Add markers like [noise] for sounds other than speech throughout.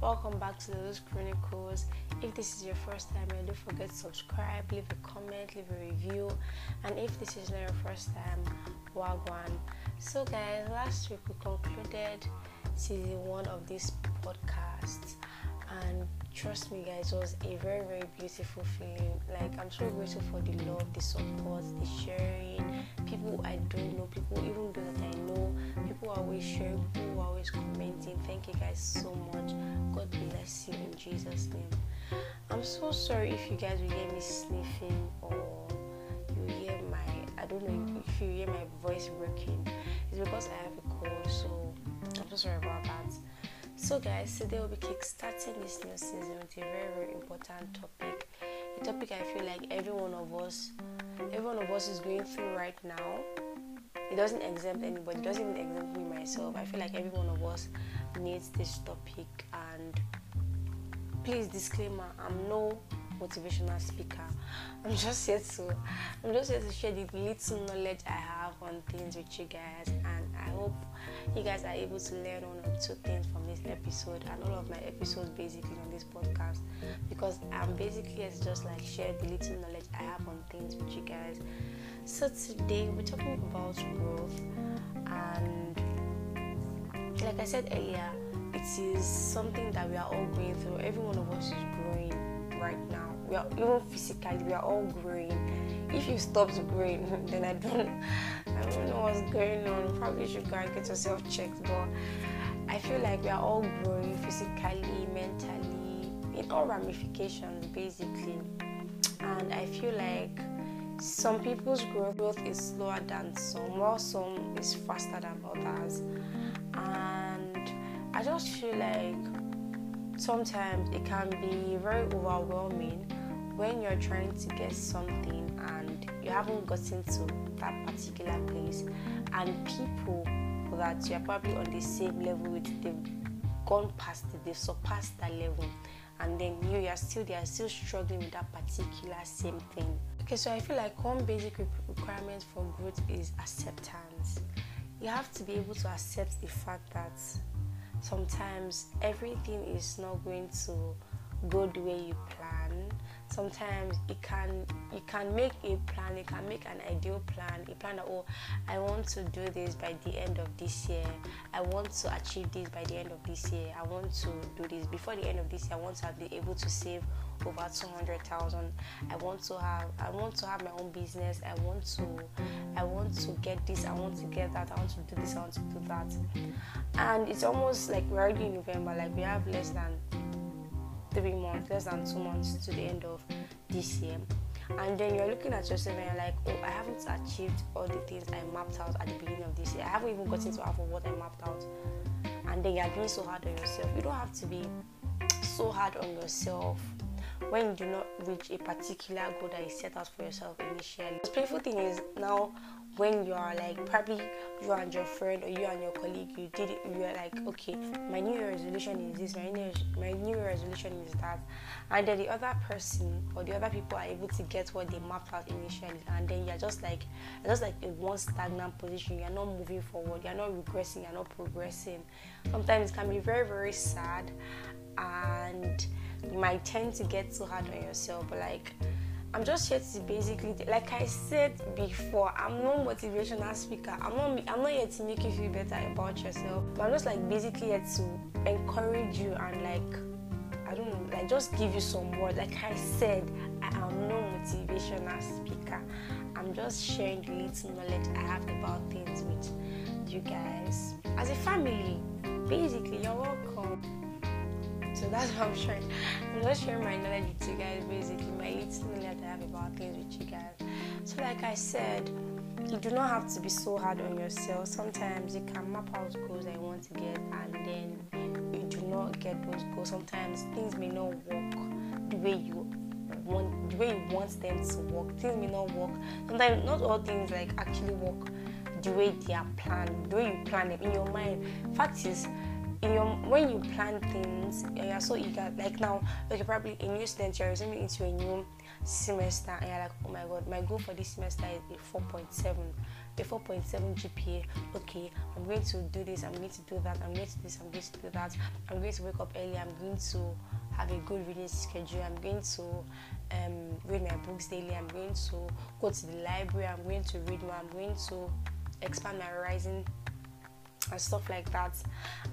Welcome back to the Lolu's Chronicles. If this is your first time, don't forget to subscribe, leave a comment, leave a review, and if this is not your first time, wagwan. So, guys, last week we concluded season one of this podcast, and trust me, guys, it was a very, very beautiful feeling. Like, I'm so grateful for the love, the support, the sharing. People I don't know, people even those that I know, people are always sharing, people are always commenting. Thank you guys so much. God bless you in Jesus' name. I'm so sorry if you guys will hear me sniffing or you hear my I don't know if you hear my voice breaking. It's because I have a cold, so I'm so sorry about that. So, guys, today we'll be kickstarting this new season with a very, very important topic. A topic I feel like every one of us, every one of us is going through right now. It doesn't exempt anybody. It doesn't even exempt me myself. I feel like every one of us needs this topic. And please, disclaimer: I'm no motivational speaker. I'm just here to, I'm just here to share the little knowledge I have on things with you guys, and I hope you guys are able to learn one or two things from this episode and all of my episodes basically on this podcast because I'm basically to just like share the little knowledge I have on things with you guys. So today we're talking about growth and like I said earlier, it is something that we are all going through. Every one of us is growing right now. We are even physically we are all growing. If you stop growing, [laughs] then I don't I don't know what's going on. Probably you should go and get yourself checked, but I feel like we are all growing physically, mentally, in all ramifications basically. And I feel like some people's growth is slower than some, while some is faster than others. I just feel like sometimes it can be very overwhelming when you're trying to get something and you haven't gotten to that particular place. And people that you're probably on the same level with they've gone past it they've surpassed that level. And then you are still they are still struggling with that particular same thing. Okay so i feel like one basic requirement for growth is acceptance. You have to be able to accept the fact that sometimes everything is not going to go the way you plan sometimes it can you can make a plan you can make an ideal plan a plan that oh i want to do this by the end of this year i want to achieve this by the end of this year i want to do this before the end of this year i want to be able to save over 200000 i want to have i want to have my own business i want to i want to get this i want to get that i want to do this i want to do that and it's almost like we're already in november like we have less than three months, less than two months to the end of this year. And then you're looking at yourself and you're like, oh, I haven't achieved all the things I mapped out at the beginning of this year. I haven't even gotten to half of what I mapped out. And then you're being so hard on yourself. You don't have to be so hard on yourself when you do not reach a particular goal that you set out for yourself initially. The painful thing is now when you are like probably you and your friend or you and your colleague you did it you are like okay my new resolution is this my new my new resolution is that and then the other person or the other people are able to get what they mapped out initially and then you're just like just like in one stagnant position you're not moving forward you're not regressing you're not progressing. Sometimes it can be very very sad and you might tend to get too hard on yourself but like I'm just here to basically, like I said before, I'm no motivational speaker. I'm not. I'm not here to make you feel better about yourself. But I'm just like basically here to encourage you and like, I don't know, like just give you some words. Like I said, I am no motivational speaker. I'm just sharing the little knowledge I have about things with you guys. As a family, basically, you're welcome. So that's what I'm sharing. I'm just sharing my knowledge with you guys, basically, my little knowledge I have about things with you guys. So, like I said, you do not have to be so hard on yourself. Sometimes you can map out goals that you want to get, and then you do not get those goals. Sometimes things may not work the way you want, the way you want them to work. Things may not work. Sometimes not all things like actually work the way they are planned, the way you plan them in your mind. Fact is in your when you plan things you're so eager like now like probably a new student you're resuming into a new semester and you're like oh my god my goal for this semester is a 4.7 a 4.7 GPA. Okay, I'm going to do this, I'm going to do that, I'm going to do this, I'm going to do that. I'm going to wake up early, I'm going to have a good reading schedule. I'm going to um, read my books daily. I'm going to go to the library. I'm going to read more. I'm going to expand my horizon and stuff like that.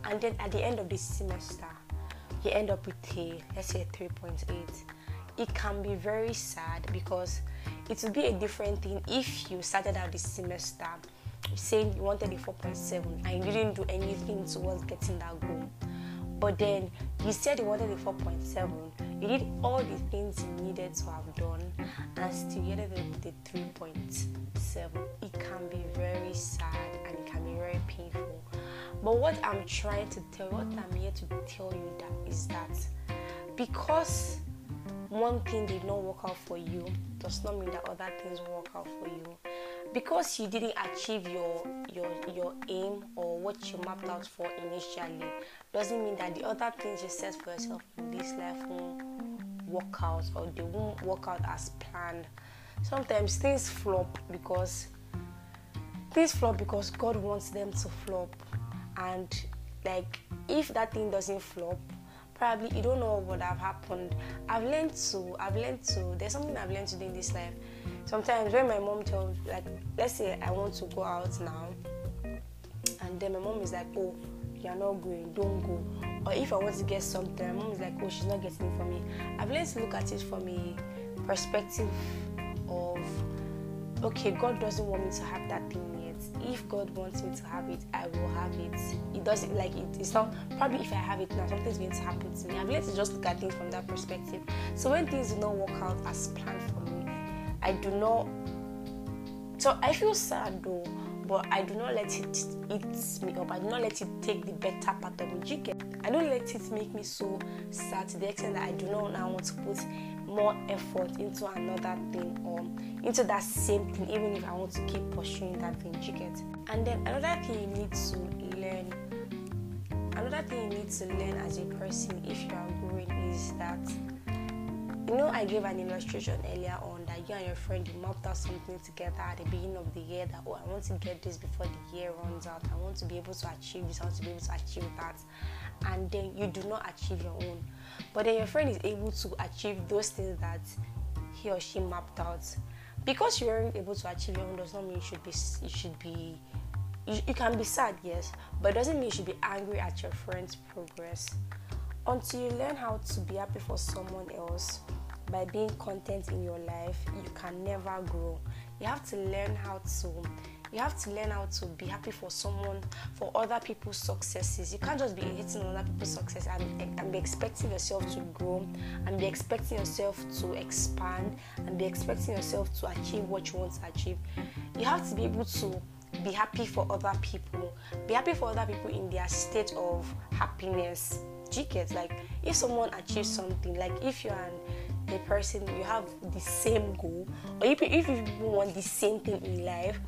And then at the end of the semester, you end up with a let's say a 3.8. It can be very sad because it would be a different thing if you started out the semester saying you wanted a 4.7 and you didn't do anything towards getting that goal but then you said you wanted a 4.7. You did all the things you needed to have done and still you ended up with a 3.7. It can be very sad and it can be very painful. But what I'm trying to tell, what I'm here to tell you that is that because one thing did not work out for you does not mean that other things work out for you. Because you didn't achieve your your your aim or what you mapped out for initially doesn't mean that the other things you set for yourself in this life won't work out or they won't work out as planned. Sometimes things flop because things flop because god wants them to flop and like if that thing doesn't flop probably you don't know what have happened. I've learned to i've learned to there's something i've learned to do in this life. Sometimes when my mom tells like let's say i want to go out now and then my mom is like oh you're not going don't go. Or if i want to get something my mom is like oh she's not getting it for me. I've learned to look at it from a perspective of okay god doesn't want me to have that thing if god wants me to have it i will have it it doesn't like it, it's not probably if i have it now something's going to happen to me i've learned to just look at things from that perspective so when things do not work out as planned for me I do not. So I feel sad though, but I do not let it eat me up. I do not let it take the better part of me. You? I don't let it make me so sad to the extent that I do not now want to put more effort into another thing or into that same thing, even if I want to keep pursuing that thing. You get? And then another thing you need to learn. Another thing you need to learn as a person if you are growing is that you know I gave an illustration earlier on that you and your friend you mapped out something together at the beginning of the year that oh I want to get this before the year runs out. I want to be able to achieve this, I want to be able to achieve that. And then you do not achieve your own. But then your friend is able to achieve those things that he or she mapped out. Because you weren't able to achieve your own does not mean you should be you should be you, you can be sad, yes, but doesn't mean you should be angry at your friend's progress. Until you learn how to be happy for someone else, by being content in your life, you can never grow. You have to learn how to you have to learn how to be happy for someone for other people's successes. You can't just be hating on other people's success and, and be expecting yourself to grow and be expecting yourself to expand and be expecting yourself to achieve what you want to achieve. You have to be able to be happy for other people be happy for other people in their state of happiness. Do like if someone achieves something like if you're an a person you have the same goal or if, if you want the same thing in life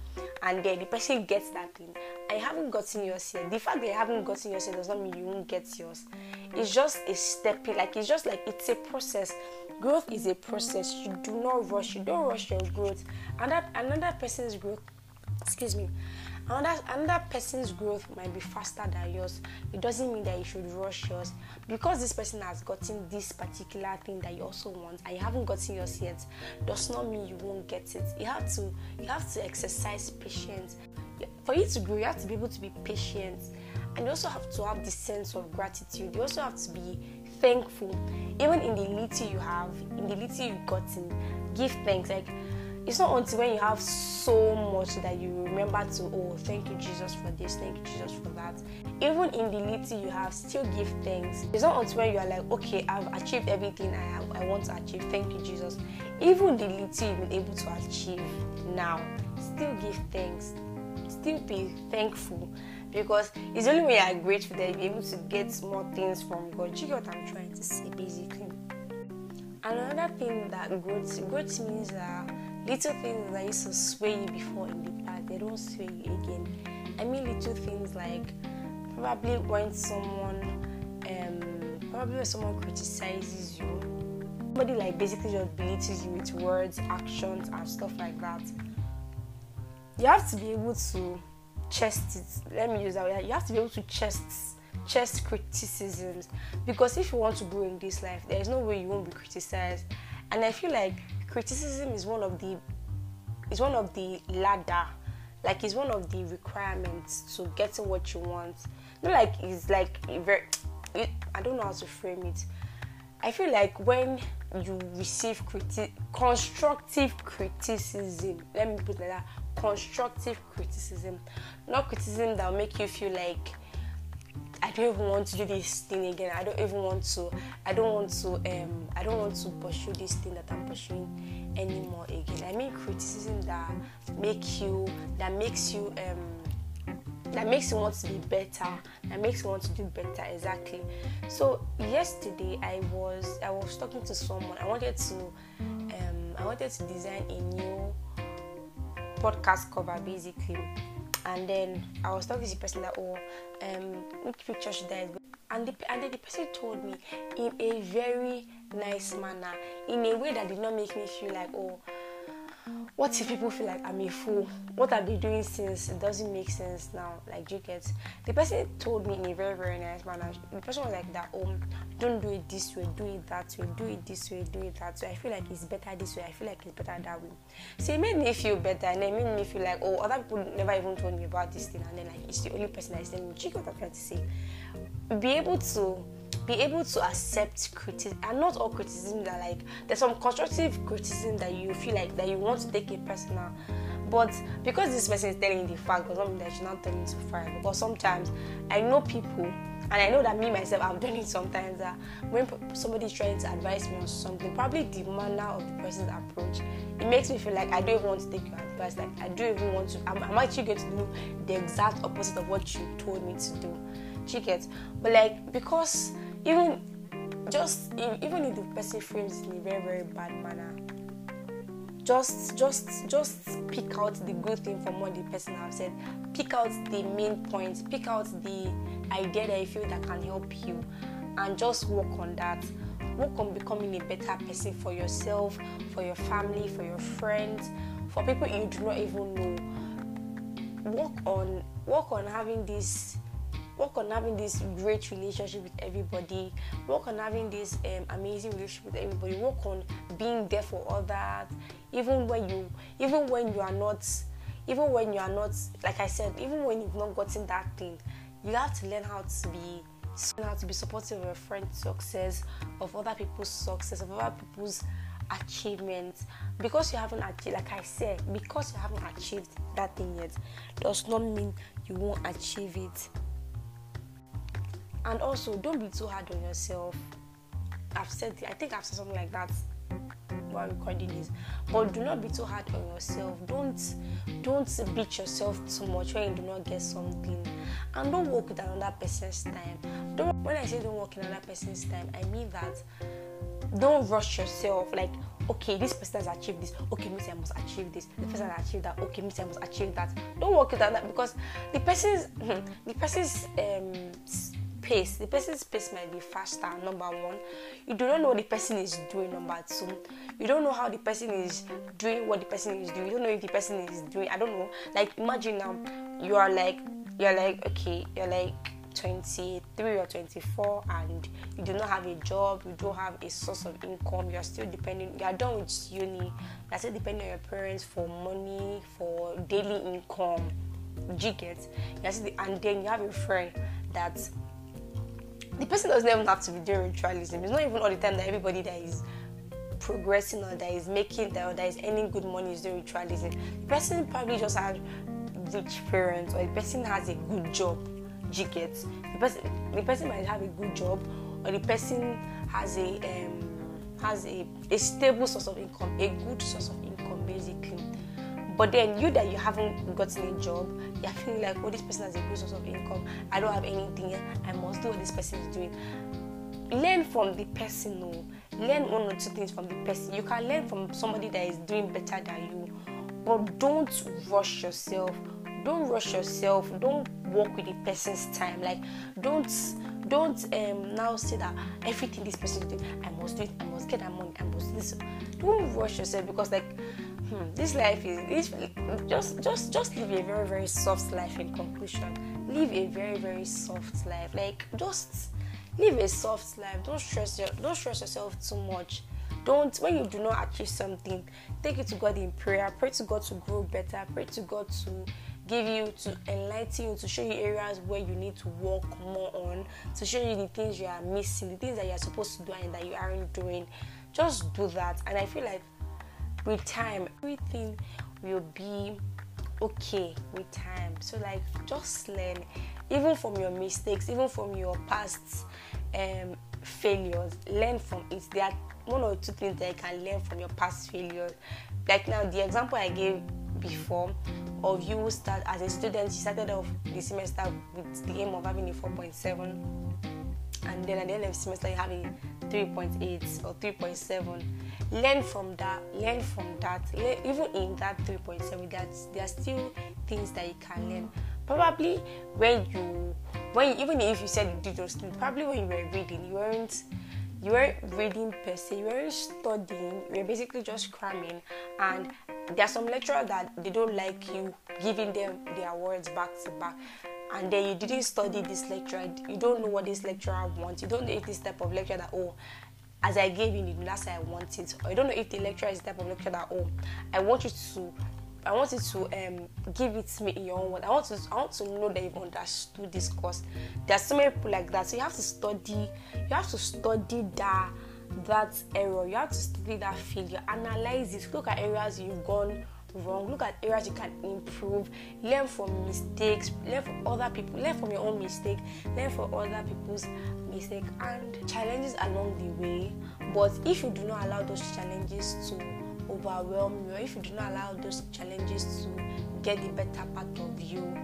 and then the person gets that thing. You haven't gotten yours yet. The fact that you haven't gotten yours yet does not mean you won't get yours. It's just a stepping like it's just like it's a process. Growth is a process. You do not rush. You don't rush your growth. And that another person's growth excuse me another another person's growth might be faster than yours. It doesn't mean that you should rush yours. Because this person has gotten this particular thing that you also want and you haven't gotten yours yet does not mean you won't get it. You have to you have to exercise patience. For you to grow you have to be able to be patient. And you also have to have the sense of gratitude. You also have to be thankful. Even in the little you have in the little you've gotten give thanks. Like it's not until when you have so much that you remember to oh thank you jesus for this thank you jesus for that. Even in the little you have still give thanks. It's not until when you are like okay i've achieved everything i have i want to achieve thank you jesus. Even the little you've been able to achieve now still give thanks. Still be thankful. Because it's only when you are grateful that you're able to get more things from god. You get what i'm trying to say basically? Another thing that growth growth means that little things that used to sway you before in the past, they don't sway you again. I mean, little things like probably when someone, um, probably when someone criticizes you, somebody like basically just belittles you with words, actions, and stuff like that. you have to be able to chest it. Let me use that word. You have to be able to chest chest criticisms because if you want to grow in this life, there is no way you won't be criticized. And I feel like criticism is one of the is one of the ladder, like it's one of the requirements to getting what you want. Not like it's like very. It, I don't know how to frame it. I feel like when you receive criti- constructive criticism, let me put it like that constructive criticism, not criticism that will make you feel like I don't even want to do this thing again. I don't even want to. I don't want to. Um, I don't want to pursue this thing that I'm pursuing anymore again. I mean criticism that make you, that makes you, um, that makes you want to be better. That makes you want to do better. Exactly. So yesterday I was I was talking to someone. I wanted to, um, I wanted to design a new podcast cover basically and then I was talking to the person that oh um which picture should I and the and then the person told me in a very nice manner in a way that did not make me feel like oh what if people feel like I'm a fool? What I've been doing since it doesn't make sense now? Like, you get the person told me in a very, very nice manner. The person was like that, oh, don't do it this way, do it that way, do it this way, do it that way. I feel like it's better this way, I feel like it's better that way. So it made me feel better and it made me feel like, oh, other people never even told me about this thing, and then like it's the only person that is telling me, check what I'm trying to say. Be able to be able to accept criticism and not all criticism that like there's some constructive criticism that you feel like that you want to take it personal. But because this person is telling you the fact does not mean that she's not telling to fire because sometimes i know people and i know that me myself i've done it sometimes that when somebody's trying to advise me on something probably the manner of the person's approach it makes me feel like i don't even want to take your advice. Like i don't even want to i'm, I'm actually going to do the exact opposite of what you told me to do you get? But like because even just even if the person frames in a very very bad manner just just just pick out the good thing from what the person have said. Pick out the main points. Pick out the idea that you feel that can help you. And just work on that. Work on becoming a better person for yourself for your family for your friends for people you do not even know. Work on work on having this work on having this great relationship with everybody work on having this um, amazing relationship with everybody work on being there for others even when you even when you are not even when you are not like i said even when you've not gotten that thing you have to learn how to be how to be supportive of your friend's success of other people's success of other people's achievements. Because you haven't achieved like i said because you haven't achieved that thing yet does not mean you won't achieve it and also don't be too hard on yourself. I've said i think i've said something like that while recording this. But do not be too hard on yourself. Don't don't beat yourself too much when you do not get something. And don't work with another person's time. Don't when i say don't work in another person's time i mean that don't rush yourself. Like okay this person has achieved this. Okay me i must achieve this. The person has achieved that. Okay me i must achieve that. Don't work with that because the person's [laughs] the person's um pace. The person's pace might be faster number one. You do not know what the person is doing number two. You don't know how the person is doing what the person is doing. You don't know if the person is doing i don't know. Like imagine now you are like you're like okay you're like 23 or 24 and you do not have a job you don't have a source of income you're still depending you're done with uni. You're still depending on your parents for money for daily income. Get? You're still, and then you have a friend that the person doesn't even have to be doing ritualism. It's not even all the time that everybody that is progressing or that is making that or that is earning good money is doing ritualism. The person probably just had rich parents or the person has a good job. You get the person. The person might have a good job or the person has a um, has a, a stable source of income, a good source of income basically. But then you that you haven't gotten a job, you're feeling like, oh, this person has a good source of income. I don't have anything. I must do what this person is doing. Learn from the person. No, learn one or two things from the person. You can learn from somebody that is doing better than you, but don't rush yourself. Don't rush yourself. Don't work with the person's time. Like, don't don't um, now say that everything this person is doing, I must do it. I must get that money. I must do this. Don't rush yourself because like. Hmm, this life is this, just just just live a very very soft life. In conclusion, live a very very soft life. Like just live a soft life. Don't stress your don't stress yourself too much. Don't when you do not achieve something, take it to God in prayer. Pray to God to grow better. Pray to God to give you to enlighten you to show you areas where you need to work more on to show you the things you are missing the things that you're supposed to do and that you aren't doing just do that and i feel like with time everything will be okay with time. So like just learn even from your mistakes even from your past um, failures learn from it. There are one or two things that you can learn from your past failures. Like now the example i gave before of you start as a student you started off the semester with the aim of having a 4.7 and then at the end of the semester you have a 3.8 or 3.7 learn from that learn from that even in that 3.7 that there are still things that you can learn. Probably when you when even if you said you did those things probably when you were reading you weren't you weren't reading per se you weren't studying you were basically just cramming and there are some lecturers that they don't like you giving them their words back to back and then you didn't study this lecture you don't know what this lecturer wants you don't know if this type of lecture that oh as i gave you that's how i want it you don't know if the lecturer is the type of lecture that oh i want you to I want you to um, give it to me in your own words. I want to I want to know that you've understood this course. There are so many people like that. So you have to study. You have to study that that error. You have to study that failure. Analyze it. Look at areas you've gone wrong look at areas you can improve learn from mistakes learn from other people learn from your own mistake learn from other people's mistake and challenges along the way. But if you do not allow those challenges to overwhelm you or if you do not allow those challenges to get the better part of you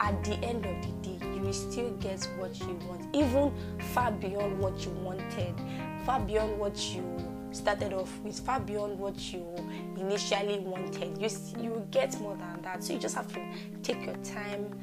at the end of the day you will still get what you want even far beyond what you wanted far beyond what you started off with far beyond what you initially wanted. You you get more than that. So you just have to take your time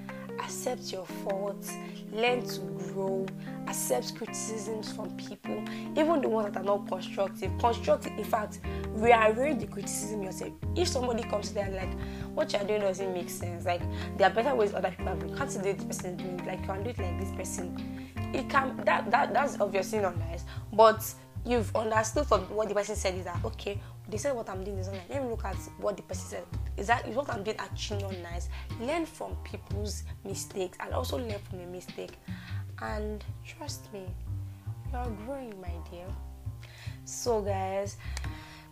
accept your faults learn to grow accept criticisms from people even the ones that are not constructive. Constructive in fact rearrange the criticism yourself. If somebody comes to them like what you're doing doesn't make sense like there are better ways other people have been can't do it the person doing like you can do it like this person. It can that, that that's obviously not nice but you've understood from what the person said is that okay they said what i'm doing is not nice. Let me look at what the person said. Is that is what i'm doing actually not nice? Learn from people's mistakes and also learn from your mistake. And trust me you're growing my dear. So guys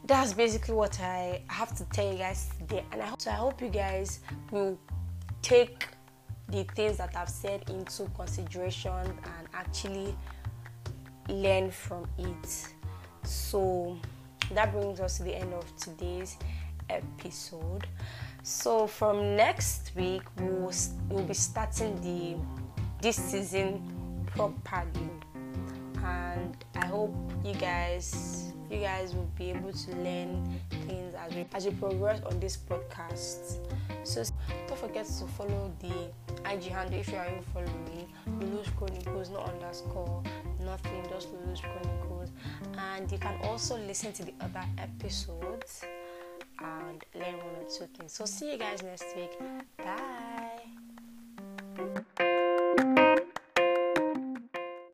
that's basically what i have to tell you guys today. And i hope, so i hope you guys will take the things that i've said into consideration and actually learn from it. So that brings us to the end of today's episode. So from next week we'll, we'll be starting the this season properly and I hope you guys you guys will be able to learn things as we as we progress on this podcast. So don't forget to follow the IG handle if you are following Lolu's Chronicles, not underscore, nothing, just Chronicles. And you can also listen to the other episodes and learn one or two things. So see you guys next week. Bye.